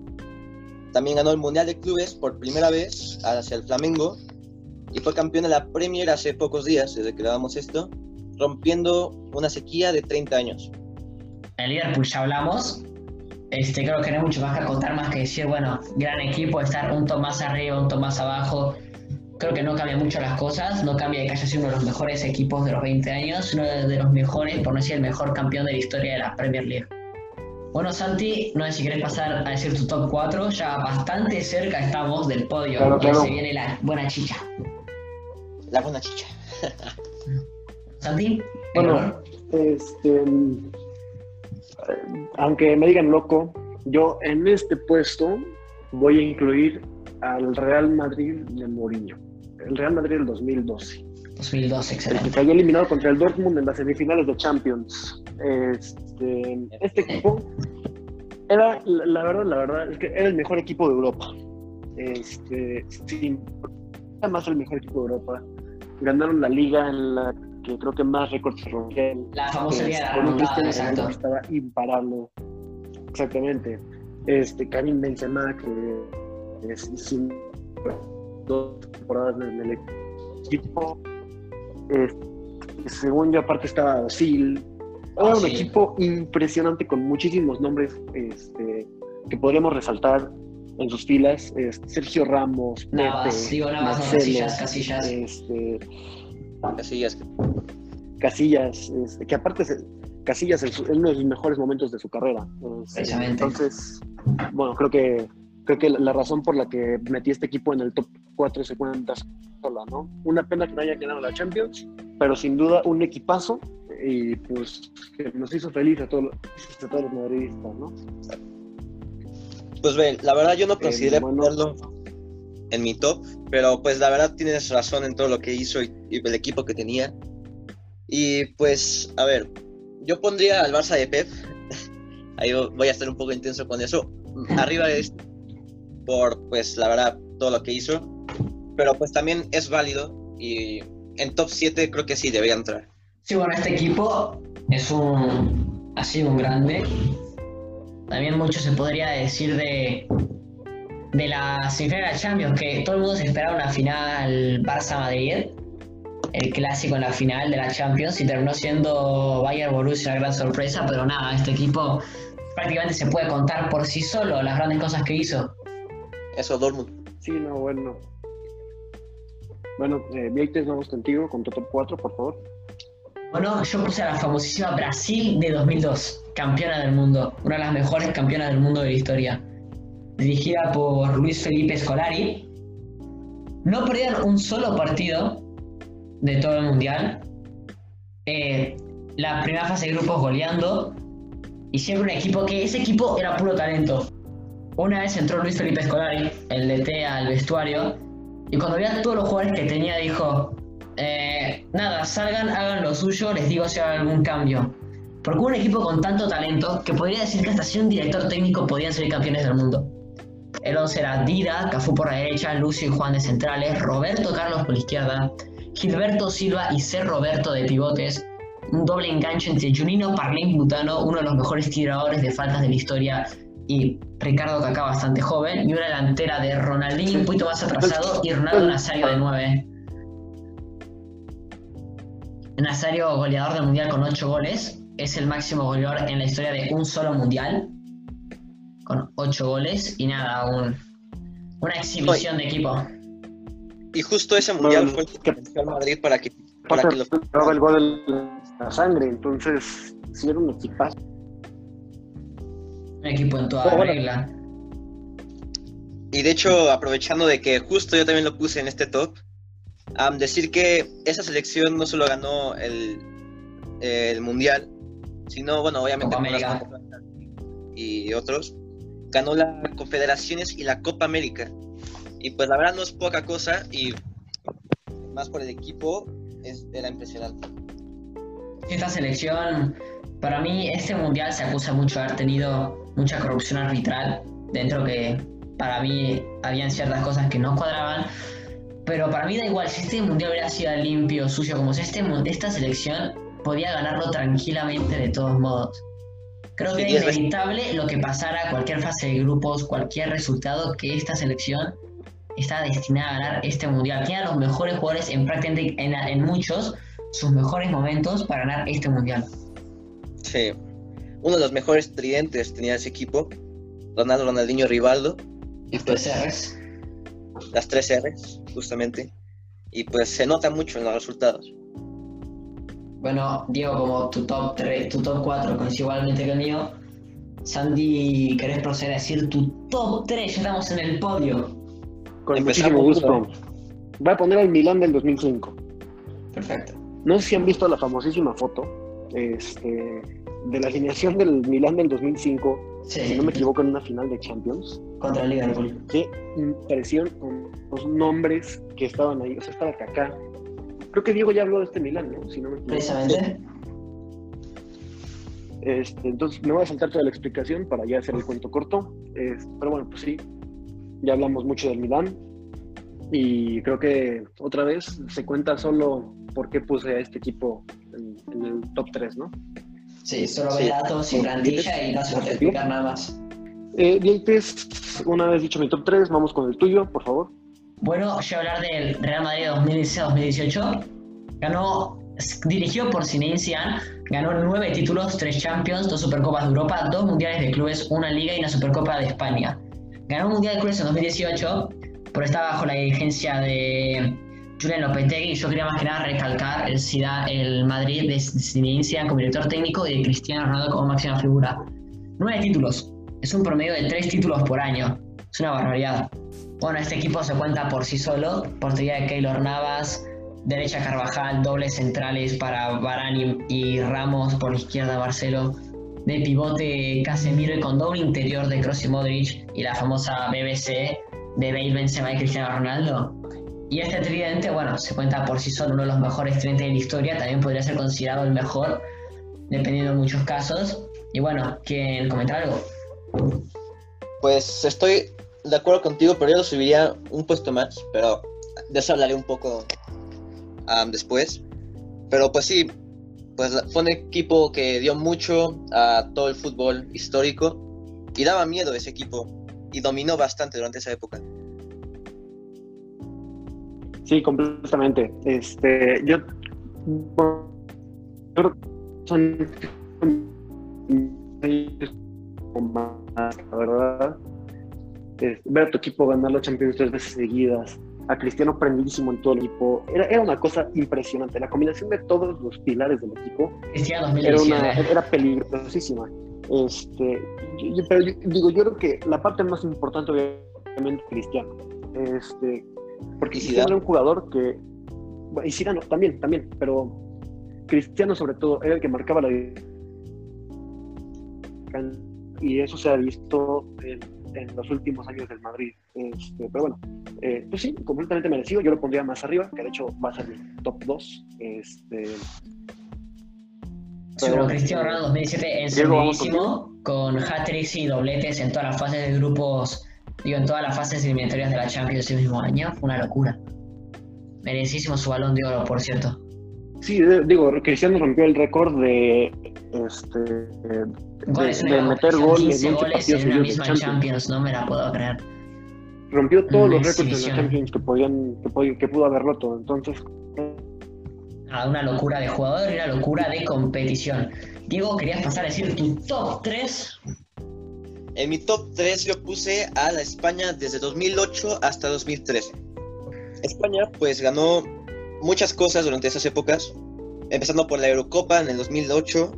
También ganó el Mundial de Clubes por primera vez hacia el Flamengo. Y fue campeón de la Premier hace pocos días, desde que grabamos esto rompiendo una sequía de 30 años. El Liverpool ya hablamos. Este, creo que no hay mucho más que contar, más que decir, bueno, gran equipo, estar un tono más arriba, un tono más abajo. Creo que no cambia mucho las cosas, no cambia de que haya sido uno de los mejores equipos de los 20 años, uno de los mejores, por no decir el mejor campeón de la historia de la Premier League. Bueno, Santi, no sé si querés pasar a decir tu top 4, ya bastante cerca estamos del podio, claro, se viene la buena chicha. La buena chicha. [laughs] Santi. Bueno, este, aunque me digan loco, yo en este puesto voy a incluir al Real Madrid de Mourinho. El Real Madrid del 2012. 2012, excelente. que cayó eliminado contra el Dortmund en las semifinales de Champions. Este, este equipo era, la, verdad, la verdad, es que era el mejor equipo de Europa. Este, sin, más el mejor equipo de Europa. Ganaron la liga en la que creo que más récords se rompieron. La famosa liga de la exacto. Estaba imparable. Exactamente. Este, Karim Benzema, que es sin dos temporadas en el equipo. según yo, aparte estaba Sil. Era un equipo impresionante con muchísimos nombres este, que podríamos resaltar en sus filas. Sergio Ramos, Navas, digo, Navas, Casillas, Casillas. Este, Casillas. Casillas, este, que aparte Casillas es uno de los mejores momentos de su carrera. Este, entonces, bueno, creo que creo que la razón por la que metí este equipo en el top 4 se cuenta sola, ¿no? Una pena que no haya quedado la Champions, pero sin duda un equipazo y pues que nos hizo feliz a todos, a todos los madridistas, ¿no? Pues ve, la verdad yo no eh, consideré ponerlo en mi top, pero pues la verdad tienes razón en todo lo que hizo y, el equipo que tenía. Y pues, a ver, yo pondría al Barça de Pep, [laughs] ahí voy a estar un poco intenso con eso, arriba de este, por pues la verdad todo lo que hizo, pero pues también es válido y en top 7 creo que sí debería entrar. Sí, bueno, este equipo es un, ha sido un grande. También mucho se podría decir de, de la semifinal de Champions, que todo el mundo se esperaba una final Barça-Madrid, el clásico en la final de la Champions, y terminó siendo Bayern Borussia una gran sorpresa, pero nada, este equipo prácticamente se puede contar por sí solo las grandes cosas que hizo. Eso, Dortmund. Sí, no, bueno. Bueno, eh, vamos contigo, con tu top 4, por favor. Bueno, yo puse a la famosísima Brasil de 2002, campeona del mundo, una de las mejores campeonas del mundo de la historia dirigida por Luis Felipe Scolari, no perdieron un solo partido de todo el mundial. Eh, la primera fase de grupos goleando, y siempre un equipo que ese equipo era puro talento. Una vez entró Luis Felipe Scolari, el DT, al vestuario, y cuando vio a todos los jugadores que tenía, dijo: eh, Nada, salgan, hagan lo suyo, les digo si hay algún cambio. Porque un equipo con tanto talento que podría decir que hasta sin un director técnico podían ser campeones del mundo. El 11 era Dida, Cafú por la derecha, Lucio y Juan de centrales, Roberto Carlos por la izquierda, Gilberto Silva y C. Roberto de pivotes, un doble enganche entre Junino Parlin Butano, uno de los mejores tiradores de faltas de la historia, y Ricardo Kaká bastante joven, y una delantera de Ronaldinho un poquito más atrasado y Ronaldo Nazario de 9. Nazario goleador del mundial con 8 goles, es el máximo goleador en la historia de un solo mundial, con 8 goles, y nada, un, una exhibición de equipo. Y justo ese mundial fue el que Madrid para que, para que lo... el gol de la sangre, entonces sí era un equipazo. Un equipo en toda regla. Y de hecho, aprovechando de que justo yo también lo puse en este top, decir que esa selección no solo ganó el, el mundial, sino, bueno, obviamente y otros, ganó las Confederaciones y la Copa América. Y pues la verdad no es poca cosa y más por el equipo es, era impresionante. Esta selección, para mí este mundial se acusa mucho de haber tenido mucha corrupción arbitral, dentro que para mí habían ciertas cosas que no cuadraban, pero para mí da igual, si este mundial hubiera sido limpio, sucio, como si este, esta selección podía ganarlo tranquilamente de todos modos. Creo que es inevitable lo que pasara, cualquier fase de grupos, cualquier resultado, que esta selección está destinada a ganar este mundial. Tiene a los mejores jugadores en prácticamente en, muchos sus mejores momentos para ganar este mundial. Sí, uno de los mejores tridentes tenía ese equipo, Ronaldo, Ronaldinho, Rivaldo. Y tres R's. Las tres R's, justamente. Y pues se nota mucho en los resultados. Bueno, Diego, como tu top 3, tu top 4 coincide igualmente que el mío. Sandy, ¿querés proceder a decir tu top 3? Ya estamos en el podio. Con muchísimo gusto. Voy a poner el Milán del 2005. Perfecto. No sé si han visto la famosísima foto este, de la alineación del Milán del 2005, si no me equivoco, en una final de Champions. Contra el Liverpool. Que parecieron con los nombres que estaban ahí. O sea, estaba Kaká, Creo que Diego ya habló de este Milán, ¿no? Si no me Precisamente. Este, entonces me voy a saltar toda la explicación para ya hacer el cuento corto. pero bueno, pues sí, ya hablamos mucho del Milán. Y creo que otra vez se cuenta solo por qué puse a este equipo en, el top 3, ¿no? Sí, solo ve datos sin plantilla y no se puede explicar nada más. Eh, una vez dicho mi top 3, vamos con el tuyo, por favor. Bueno, yo voy a hablar del Real Madrid 2016-2018. Ganó, dirigió por Zinedine Zidane, ganó nueve títulos, tres Champions, dos Supercopas de Europa, dos Mundiales de Clubes, una Liga y una Supercopa de España. Ganó un Mundial de Clubes en 2018, pero estaba bajo la dirigencia de Julian Lopetegui yo quería más que nada recalcar el, el Madrid de Zinedine Zidane como director técnico y de Cristiano Ronaldo como máxima figura. Nueve títulos, es un promedio de tres títulos por año, es una barbaridad. Bueno, este equipo se cuenta por sí solo, portería de Keylor Navas, derecha Carvajal, dobles centrales para Varane y Ramos, por la izquierda Barcelo, de pivote Casemiro y con doble interior de Kroos y Modric y la famosa BBC de Bale, Benzema y Cristiano Ronaldo. Y este tridente, bueno, se cuenta por sí solo uno de los mejores tridentes de la historia, también podría ser considerado el mejor, dependiendo de muchos casos. Y bueno, ¿quieren comentar algo? Pues estoy de acuerdo contigo, pero yo lo subiría un puesto más, pero de eso hablaré un poco después. Pero pues sí, pues fue un equipo que dio mucho a todo el fútbol histórico y daba miedo ese equipo y dominó bastante durante esa época. Sí, completamente. Este, yo la verdad ver a tu equipo ganar la Champions tres veces seguidas, a Cristiano prendidísimo en todo el equipo, era, era una cosa impresionante. La combinación de todos los pilares del equipo era, una, era peligrosísima. Este, yo, pero yo, digo, yo creo que la parte más importante obviamente Cristiano. Este, porque Cristiano era un jugador que y Zidane también, también, pero Cristiano sobre todo era el que marcaba la y eso se ha visto en, los últimos años del Madrid. Este, pero bueno, eh, pues sí, completamente merecido. Yo lo pondría más arriba, que de hecho va a ser mi top 2. Este, pero Cristiano Ronaldo 2017 encendidísimo, con hat-tricks y dobletes en todas las fases de grupos, digo, en todas las fases eliminatorias de la Champions ese mismo año. Fue una locura. Merecísimo su balón de oro, por cierto. Sí, digo, Cristiano rompió el récord de, este, de, meter goles en goles en una misma Champions. no me la puedo creer. Rompió todos los récords de la Champions que podían que, que pudo haber roto, entonces Ah, una locura de jugador y una locura de competición. Diego, ¿querías pasar a decir tu top 3? En mi top 3 yo puse a la España desde 2008 hasta 2013. España pues ganó muchas cosas durante esas épocas, empezando por la Eurocopa en el 2008,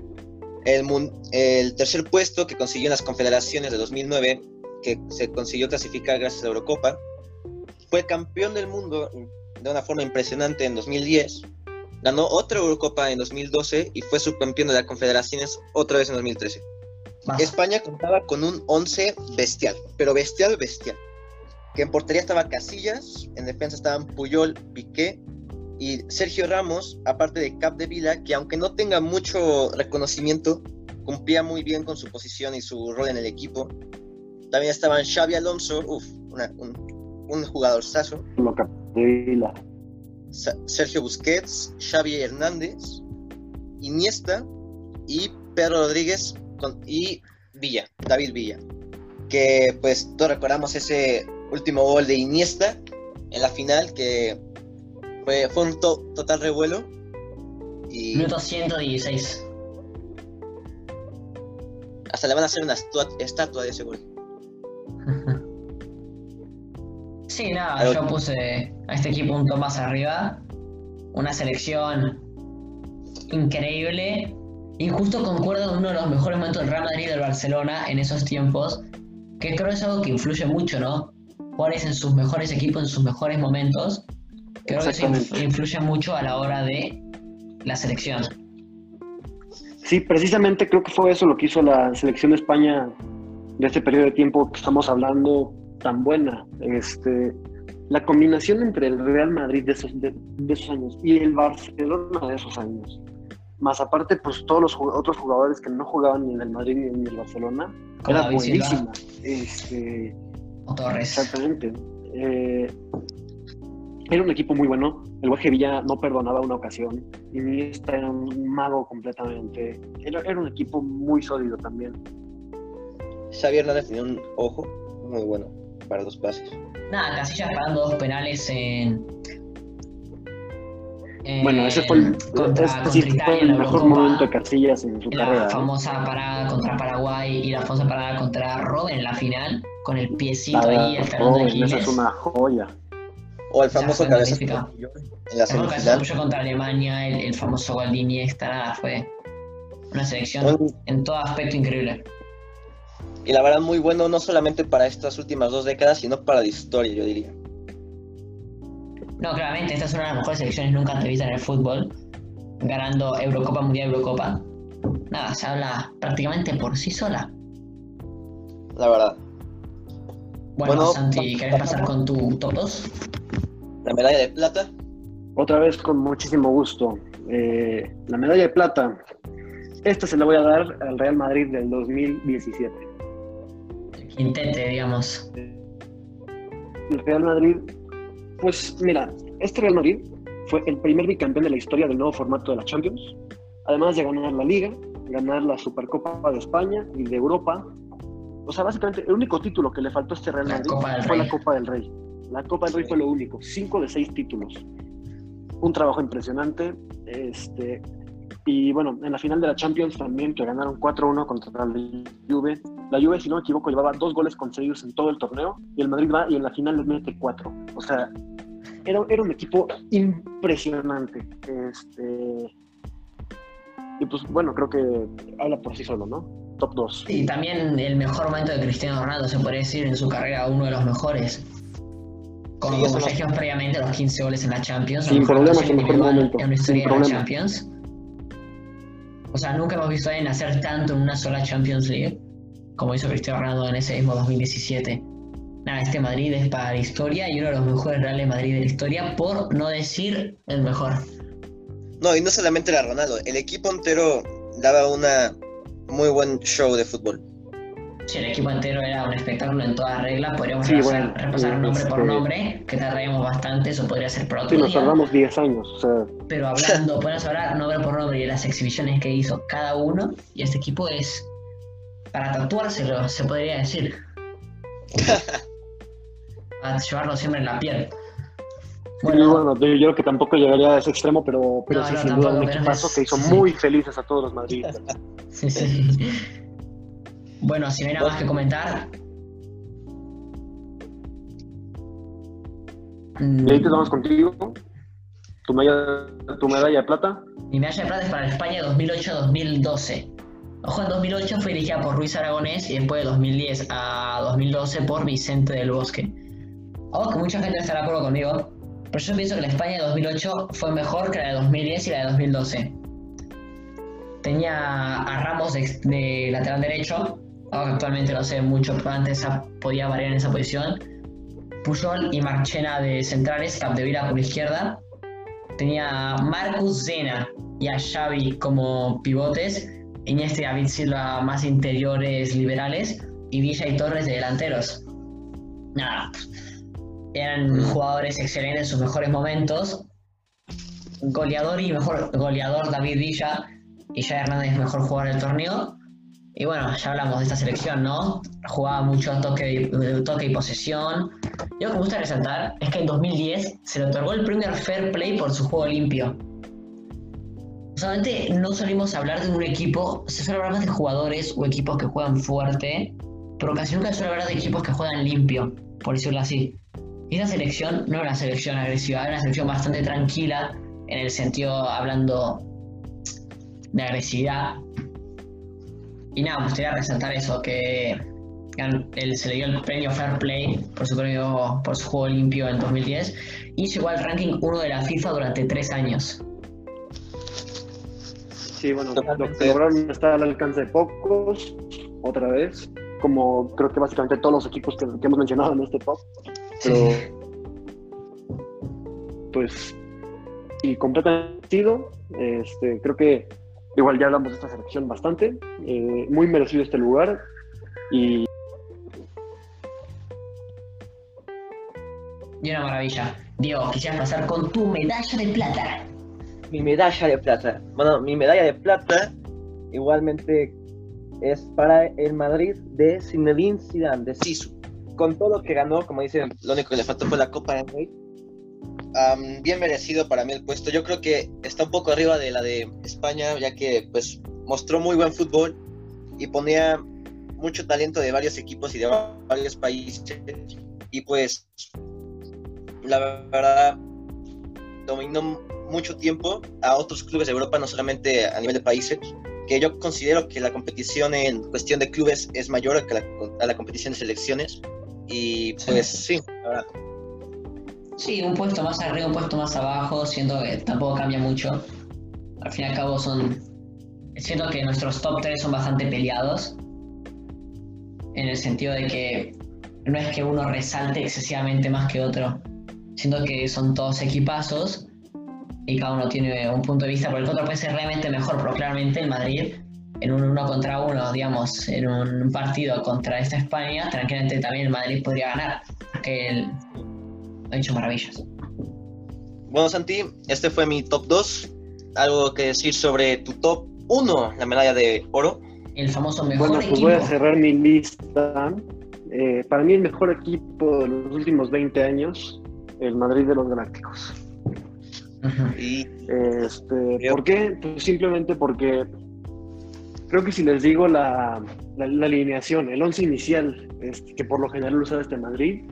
el, el tercer puesto que consiguió en las confederaciones de 2009, que se consiguió clasificar gracias a la Eurocopa, fue campeón del mundo de una forma impresionante en 2010 Ganó otra Eurocopa en 2012 y fue subcampeón de las Confederaciones otra vez en 2013. España contaba con un 11 bestial, pero bestial, bestial. Que en portería estaba Casillas, en defensa estaban Puyol, Piqué y Sergio Ramos, aparte de Cap de Vila, que aunque no tenga mucho reconocimiento, cumplía muy bien con su posición y su rol en el equipo. También estaban Xavi Alonso, uff, un, un jugador de Vila. Sergio Busquets, Xavi Hernández, Iniesta y Pedro Rodríguez y Villa, David Villa. Que pues todos recordamos ese último gol de Iniesta en la final que fue, fue un total revuelo. Y Minuto 116. Hasta le van a hacer una estatua de gol. [laughs] Sí, nada, yo puse a este equipo un toque más arriba. Una selección increíble. Y justo concuerdo con uno de los mejores momentos del Real Madrid y del Barcelona en esos tiempos. Que creo es algo que influye mucho, ¿no? Juárez en sus mejores equipos, en sus mejores momentos. Creo que eso influye mucho a la hora de la selección. Sí, precisamente creo que fue eso lo que hizo la selección de España de este periodo de tiempo que estamos hablando tan buena. Este, la combinación entre el Real Madrid de esos, de, esos años y el Barcelona de esos años, más aparte, pues todos los otros jugadores que no jugaban ni en el Madrid ni en el Barcelona, era buenísima. Este, Exactamente. Eh, era un equipo muy bueno. El Guaje Villa no perdonaba una ocasión. Y este era un mago completamente. Era, era un equipo muy sólido también. Xavi Hernández tenía un ojo muy bueno para dos pases. Nada, Casillas parando dos penales en. bueno, ese fue el, contra, el mejor momento de Casillas en su carrera. La famosa parada contra Paraguay y la famosa parada contra Robben en la final, con el piecito ahí, el de Esa es una joya. O el famoso cabezazo en la semifinal. contra Alemania, el, el famoso gol de Iniesta, nada, fue una selección en todo aspecto increíble y la verdad muy bueno no solamente para estas últimas dos décadas, sino para la historia, yo diría. No, claramente, esta es una de las mejores selecciones nunca antevistas en el fútbol, ganando Eurocopa, Mundial, Eurocopa. Nada, se habla prácticamente por sí sola. La verdad. Bueno, Santi, ¿querés pasar con tu top 2? La medalla de plata. Otra vez con muchísimo gusto. Eh, la medalla de plata. Esta se la voy a dar al Real Madrid del 2017 intente, digamos. El Real Madrid, pues mira, este Real Madrid fue el primer bicampeón de la historia del nuevo formato de la Champions, además de ganar la Liga, ganar la Supercopa de España y de Europa. O sea, básicamente el único título que le faltó a este Real Madrid fue la Copa del Rey. La Copa del Rey fue lo único, cinco de seis títulos. Un trabajo impresionante. Este, y bueno, en la final de la Champions también, que ganaron 4-1 contra la Juve. La Juve, si no me equivoco, llevaba dos goles conseguidos en todo el torneo y el Madrid va y en la final les mete cuatro. O sea, era, era un equipo impresionante. Este, y pues bueno, creo que habla por sí solo, ¿no? Top 2. Y también el mejor momento de Cristiano Ronaldo, se puede decir, en su carrera, uno de los mejores. Como, sí, previamente, los 15 goles en la Champions. Sin problema, el mejor momento. En la historia de la Champions O sea, nunca hemos visto a alguien hacer tanto en una sola Champions League como hizo Cristiano Ronaldo en ese mismo 2017. Nada, este Madrid es para la historia y uno de los mejores Reales Madrid de la historia, por no decir el mejor. No, y no solamente era Ronaldo, el equipo entero daba una muy buen show de fútbol. Sí, el equipo entero era un espectáculo en todas reglas. Podríamos repasar, nombre por este, nombre, que tardaríamos bastante, eso podría ser por otro Sí, nos tardamos 10 años. O sea... Pero hablando, podemos hablar nombre por nombre de las exhibiciones que hizo cada uno, y este equipo es para tatuárselo, se podría decir. [laughs] para llevarlo siempre en la piel. Bueno, yo creo que tampoco llegaría a ese extremo, pero, pero sí, sin duda un equipazo que hizo [laughs] muy felices a todos los madridistas. sí, sí. Bueno, si no hay nada más que comentar. Y ahí te vamos contigo. ¿Tu medalla, ¿Tu medalla de plata? Mi medalla de plata es para España 2008-2012. Ojo, en 2008 fue dirigida por Ruiz Aragonés y después de 2010 a 2012 por Vicente del Bosque. Ojo, que mucha gente estará de acuerdo conmigo, pero yo pienso que la España de 2008 fue mejor que la de 2010 y la de 2012. Tenía a Ramos de lateral derecho, actualmente no sé mucho, pero antes podía variar en esa posición. Puyol y Marchena de centrales, Capdevila por izquierda. Tenía a Marcus Zena y a Xavi como pivotes. Iniesta y David Silva más interiores liberales. Y Villa y Torres de delanteros. Nada, eran jugadores excelentes en sus mejores momentos. Goleador y mejor goleador David Villa y ya Hernández mejor jugador del torneo. Y bueno, ya hablamos de esta selección, ¿no? Jugaba mucho toque, toque y posesión. Yo lo que me gusta resaltar es que en 2010 se le otorgó el primer Fair Play por su juego limpio. Solamente no solimos hablar de un equipo, se suele hablar más de jugadores o equipos que juegan fuerte, pero casi nunca se suele hablar de equipos que juegan limpio, por decirlo así. Y esa selección no era una selección agresiva, era una selección bastante tranquila, en el sentido hablando de agresividad, y nada, me gustaría resaltar eso, que él se le dio el premio Fair Play por su, premio, por su juego limpio en 2010 y llegó al ranking 1 de la FIFA durante 3 años. Sí, bueno, lo que lograron está al alcance de pocos, otra vez, como creo que básicamente todos los equipos que, hemos mencionado en este top. Pero, pues, y completamente este, creo que Igual ya hablamos de esta selección bastante. Eh, muy merecido este lugar. Y. Y una maravilla. Diego, quisieras pasar con tu medalla de plata. Mi medalla de plata. Bueno, mi medalla de plata igualmente es para el Madrid de Zinedine Zidane, de Sisu. Con todo lo que ganó, como dicen, lo único que le faltó fue la Copa de Rey bien merecido para mí el puesto. Yo creo que está un poco arriba de la de España, ya que pues mostró muy buen fútbol y ponía mucho talento de varios equipos y de varios países. Y pues la verdad dominó mucho tiempo a otros clubes de Europa, no solamente a nivel de países, que yo considero que la competición en cuestión de clubes es mayor que la, a la competición de selecciones. Y pues sí, la verdad. Sí, un puesto más arriba, un puesto más abajo, siento que tampoco cambia mucho. Al fin y al cabo son... Siento que nuestros top 3 son bastante peleados. En el sentido de que no es que uno resalte excesivamente más que otro. Siento que son todos equipazos y cada uno tiene un punto de vista, porque el otro puede ser realmente mejor, pero claramente el Madrid en un uno contra uno, digamos, en un partido contra esta España, tranquilamente también el Madrid podría ganar, porque el, ha hecho maravillas. Bueno, Santi, este fue mi top 2. ¿Algo que decir sobre tu top 1, la medalla de oro? El famoso mejor bueno, pues voy a cerrar mi lista. Eh, para mí el mejor equipo de los últimos 20 años, el Madrid de los Galácticos. y, este, ¿Por qué? Pues simplemente porque creo que si les digo la, la, alineación, el 11 inicial, este, que por lo general usa este Madrid,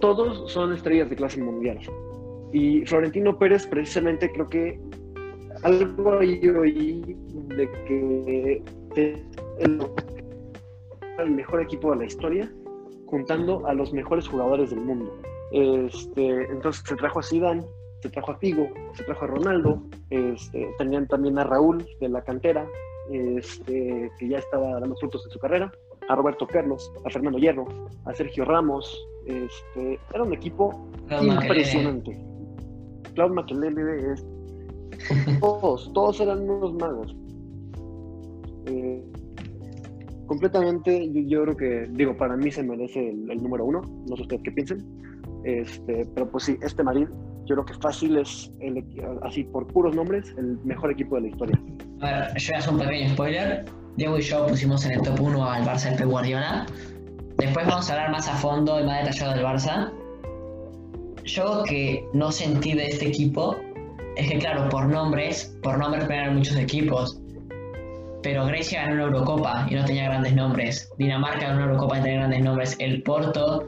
todos son estrellas de clase mundial. Y Florentino Pérez precisamente creo que algo ahí oí de que el, mejor equipo de la historia juntando a los mejores jugadores del mundo. Este, entonces se trajo a Zidane, se trajo a Figo, se trajo a Ronaldo, este, tenían también a Raúl de la cantera, este, que ya estaba dando frutos en su carrera, a Roberto Carlos, a Fernando Hierro, a Sergio Ramos. Este, era un equipo impresionante. Claude Makelele es. Todos, todos eran unos magos. Eh, completamente, yo, creo que, digo, para mí se merece el, número uno. No sé ustedes qué piensen. Este, pero pues sí, este Madrid, yo creo que fácil es, el, así por puros nombres, el mejor equipo de la historia. A ver, yo voy a hacer un pequeño spoiler. Diego y yo pusimos en el top 1 al Barça de Pep Guardiola. Después vamos a hablar más a fondo y más detallado del Barça. Yo que no sentí de este equipo es que, claro, por nombres, por nombres eran muchos equipos. Pero Grecia ganó una Eurocopa y no tenía grandes nombres. Dinamarca ganó una Eurocopa y tenía grandes nombres. El Porto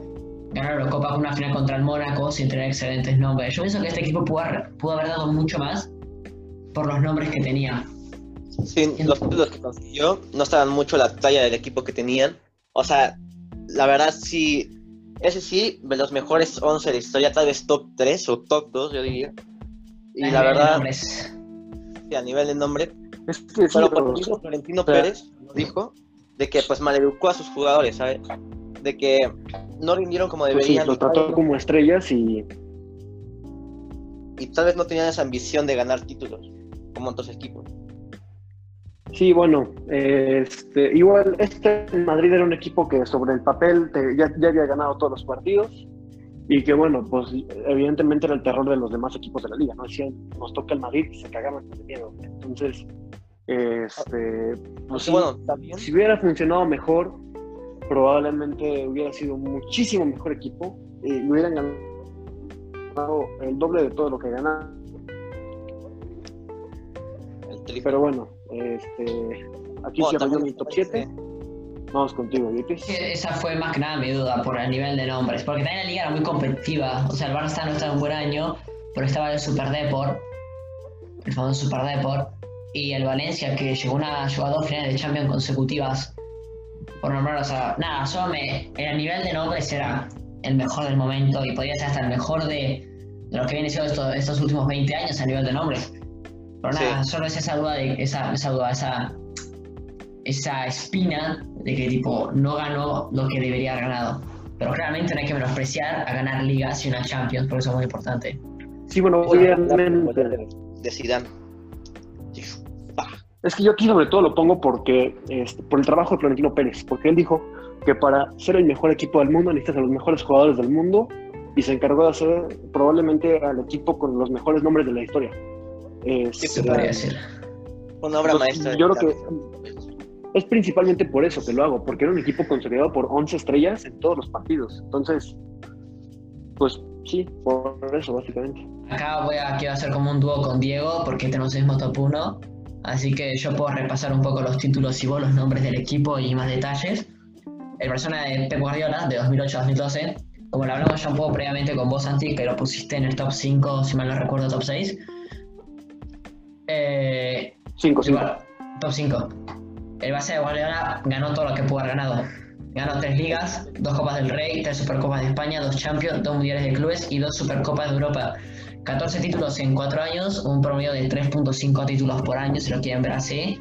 ganó la Eurocopa con una final contra el Mónaco sin tener excelentes nombres. Yo pienso que este equipo pudo pudo haber dado mucho más por los nombres que tenía. Sí, los títulos que consiguió no estaban mucho a la talla del equipo que tenían. O sea, la verdad sí, ese sí, de los mejores 11 de historia, tal vez top 3 o top 2, yo diría. Y la verdad, sí, a nivel de nombre. Es que pero por Florentino Pérez dijo de que pues maleducó a sus jugadores, ¿sabes? De que no rindieron como pues deberían. sí, lo trató como estrellas y... Y tal vez no tenían esa ambición de ganar títulos, como otros equipos. Sí, bueno, este, igual este Madrid era un equipo que sobre el papel ya, había ganado todos los partidos y que bueno, pues evidentemente era el terror de los demás equipos de la liga, ¿no? Decían, nos toca el Madrid y se cagaban de miedo. Entonces, este, pues bueno, también... si hubiera funcionado mejor, probablemente hubiera sido muchísimo mejor equipo y hubieran ganado el doble de todo lo que ganaron. Pero bueno, este, aquí oh, se mi top 7. Vamos contigo, Esa fue más que nada mi duda por el nivel de nombres, porque también la liga era muy competitiva. O sea, el Barça no estaba en un buen año, pero estaba el Super Deport, el famoso Super Deport, y el Valencia que llegó, una, llegó a dos finales de Champions consecutivas. Por nombrar, o sea, nada, solo me, el nivel de nombres era el mejor del momento y podía ser hasta el mejor de, de lo que viene siendo estos, estos últimos 20 años a nivel de nombres. Pero nada, solo es esa duda, de, esa, esa duda, esa, esa espina de que tipo no ganó lo que debería haber ganado. Pero claramente no hay que menospreciar a ganar ligas y una Champions, porque eso es muy importante. Sí, bueno, obviamente. De Zidane. Es que yo aquí sobre todo lo pongo porque este, por el trabajo de Florentino Pérez, porque él dijo que para ser el mejor equipo del mundo necesitas a los mejores jugadores del mundo y se encargó de hacer probablemente al equipo con los mejores nombres de la historia. ¿Qué se podría decir? Una obra maestra. Yo creo que es principalmente por eso que lo hago, porque era un equipo consolidado por 11 estrellas en todos los partidos. Entonces, pues sí, por eso básicamente. Acá voy a, quiero hacer como un dúo con Diego, porque tenemos el mismo top 1. Así que yo puedo repasar un poco los títulos y vos los nombres del equipo y más detalles. El persona de Pep Guardiola, de 2008-2012, como lo hablamos ya un poco previamente con vos, Santi, que lo pusiste en el top 5, si mal no recuerdo, top 6. 5, eh, 5. Top 5. El base de Guardiola ganó todo lo que pudo haber ganado. Ganó tres ligas, dos Copas del Rey, tres Supercopas de España, dos Champions, dos Mundiales de Clubes y dos Supercopas de Europa. 14 títulos en 4 años, un promedio de 3.5 títulos por año, si lo quieren ver así.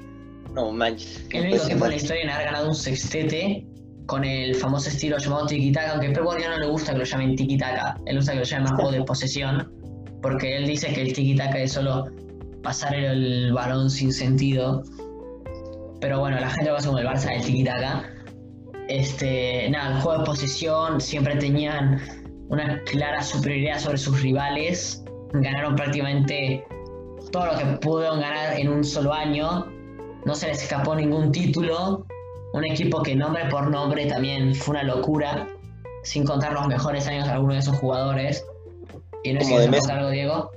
No manches. El único equipo en la historia en haber ganado un sextete con el famoso estilo llamado tiki-taka, aunque Pep Guardiola no le gusta que lo llamen tiki-taka, él gusta que lo llamen más juego de posesión, porque él dice que el tiki-taka es solo pasar el balón sin sentido. Pero bueno, la gente va a como el Barça del tiquitaca. Este, nada, el juego de posesión siempre tenían una clara superioridad sobre sus rivales. Ganaron prácticamente todo lo que pudieron ganar en un solo año. No se les escapó ningún título. Un equipo que nombre por nombre también fue una locura. Sin contar los mejores años de algunos de esos jugadores. Y no sé si algo, Diego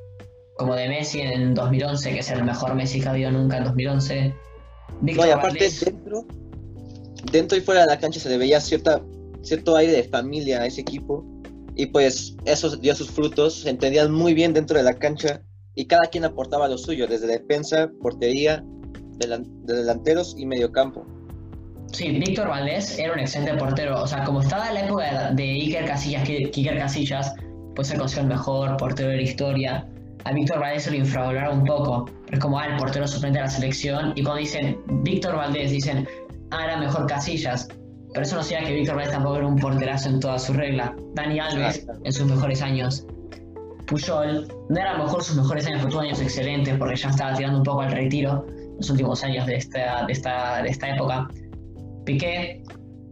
como de Messi en 2011, que es el mejor Messi que ha habido nunca en 2011. no, y aparte dentro, dentro y fuera de la cancha se le veía cierta, cierto aire de familia a ese equipo y pues eso dio sus frutos, se entendían muy bien dentro de la cancha y cada quien aportaba lo suyo, desde defensa, portería, de delanteros y mediocampo. Sí, Víctor Valdés era un excelente portero, o sea, como estaba en la época de Iker Casillas, que Iker Casillas pues se consideró el mejor portero de la historia, a Víctor Valdés se lo infravaloraron un poco. Es como, ah, el portero suplente de la selección. Y cuando dicen Víctor Valdés, dicen, ah, era mejor Casillas. Pero eso no significa que Víctor Valdés tampoco era un porterazo en toda su regla. Dani Alves, en sus mejores años. Puyol, no era a lo mejor sus mejores años, pero tuvo años excelentes porque ya estaba tirando un poco al retiro los últimos años de esta, de esta, de esta época. Piqué,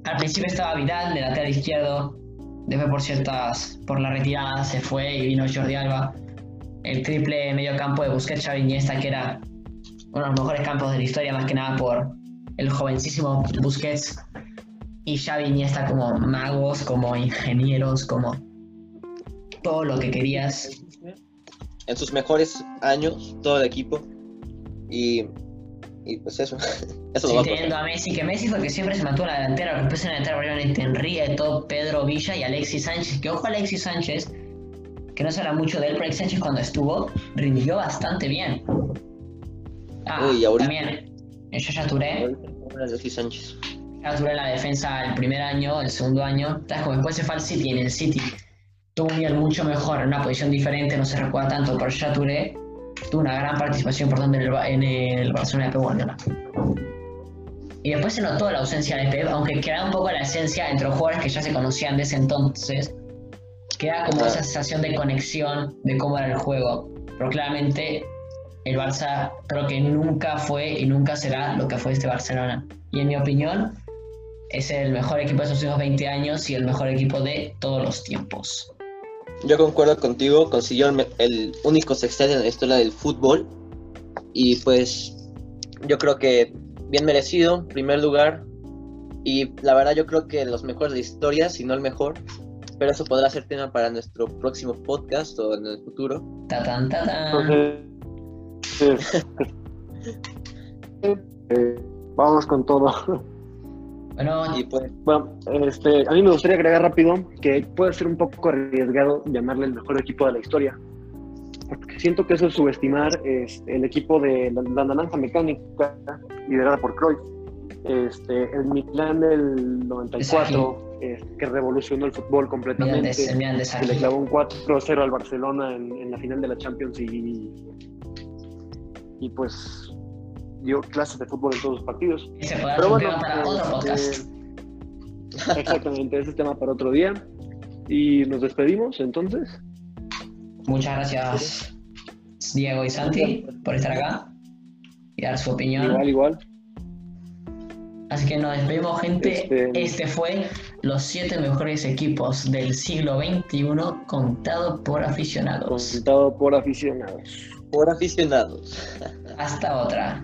al principio estaba Vidal de lateral izquierdo, después por ciertas, por la retirada se fue y vino Jordi Alba. El triple medio campo de Busquets, Xavi Iniesta, que era uno de los mejores campos de la historia, más que nada por el jovencísimo Busquets y Xavi Iniesta como magos, como ingenieros, como todo lo que querías. En sus mejores años, todo el equipo. Y, y pues eso. [laughs] eso sí, teniendo a Messi, que Messi fue el que siempre se mantuvo en la delantera. Después en la delantera probablemente Henry, todo Pedro Villa y Alexis Sánchez. Que ojo, Alexis Sánchez, que no se habla mucho de él, pero Alexis Sánchez cuando estuvo rindió bastante bien. Ah, Uy, ahorita... también. Yo ya Touré. Alexis Sánchez. Ya Touré la defensa el primer año, el segundo año. Después se fue al City, en el City tuvo un nivel mucho mejor, en una posición diferente, no se recuerda tanto, pero ya Touré tuvo una gran participación por donde en el, Barcelona de Pep Guardiola. Y después se notó la ausencia de Pep, aunque queda un poco la esencia entre los jugadores que ya se conocían de ese entonces, queda como esa sensación de conexión de cómo era el juego. Pero claramente el Barça creo que nunca fue y nunca será lo que fue este Barcelona. Y en mi opinión, es el mejor equipo de esos últimos 20 años y el mejor equipo de todos los tiempos. Yo concuerdo contigo, consiguió el, único sextete en la historia del fútbol y pues yo creo que bien merecido, primer lugar y la verdad yo creo que los mejores de historia, si no el mejor, pero eso podrá ser tema para nuestro próximo podcast o en el futuro. Ta [laughs] vamos con todo. Bueno, pues, bueno este, a mí me gustaría agregar rápido que puede ser un poco arriesgado llamarle el mejor equipo de la historia. Porque siento que eso es subestimar este, el equipo de la, la naranja mecánica liderada por Cruyff. Este, el Milan del 94, este, que revolucionó el fútbol completamente. que le clavó un 4-0 al Barcelona en, en, la final de la Champions y, y pues dio clases de fútbol en todos los partidos. Ese Pero bueno, para otro este. Exactamente, ese es tema para otro día. Y nos despedimos entonces. Muchas gracias, Diego y Santi, por estar acá y dar su opinión. Igual, igual. Así que nos despedimos, gente. Este, este fue los siete mejores equipos del siglo XXI contado por aficionados. Contado por aficionados. Por aficionados. Hasta otra.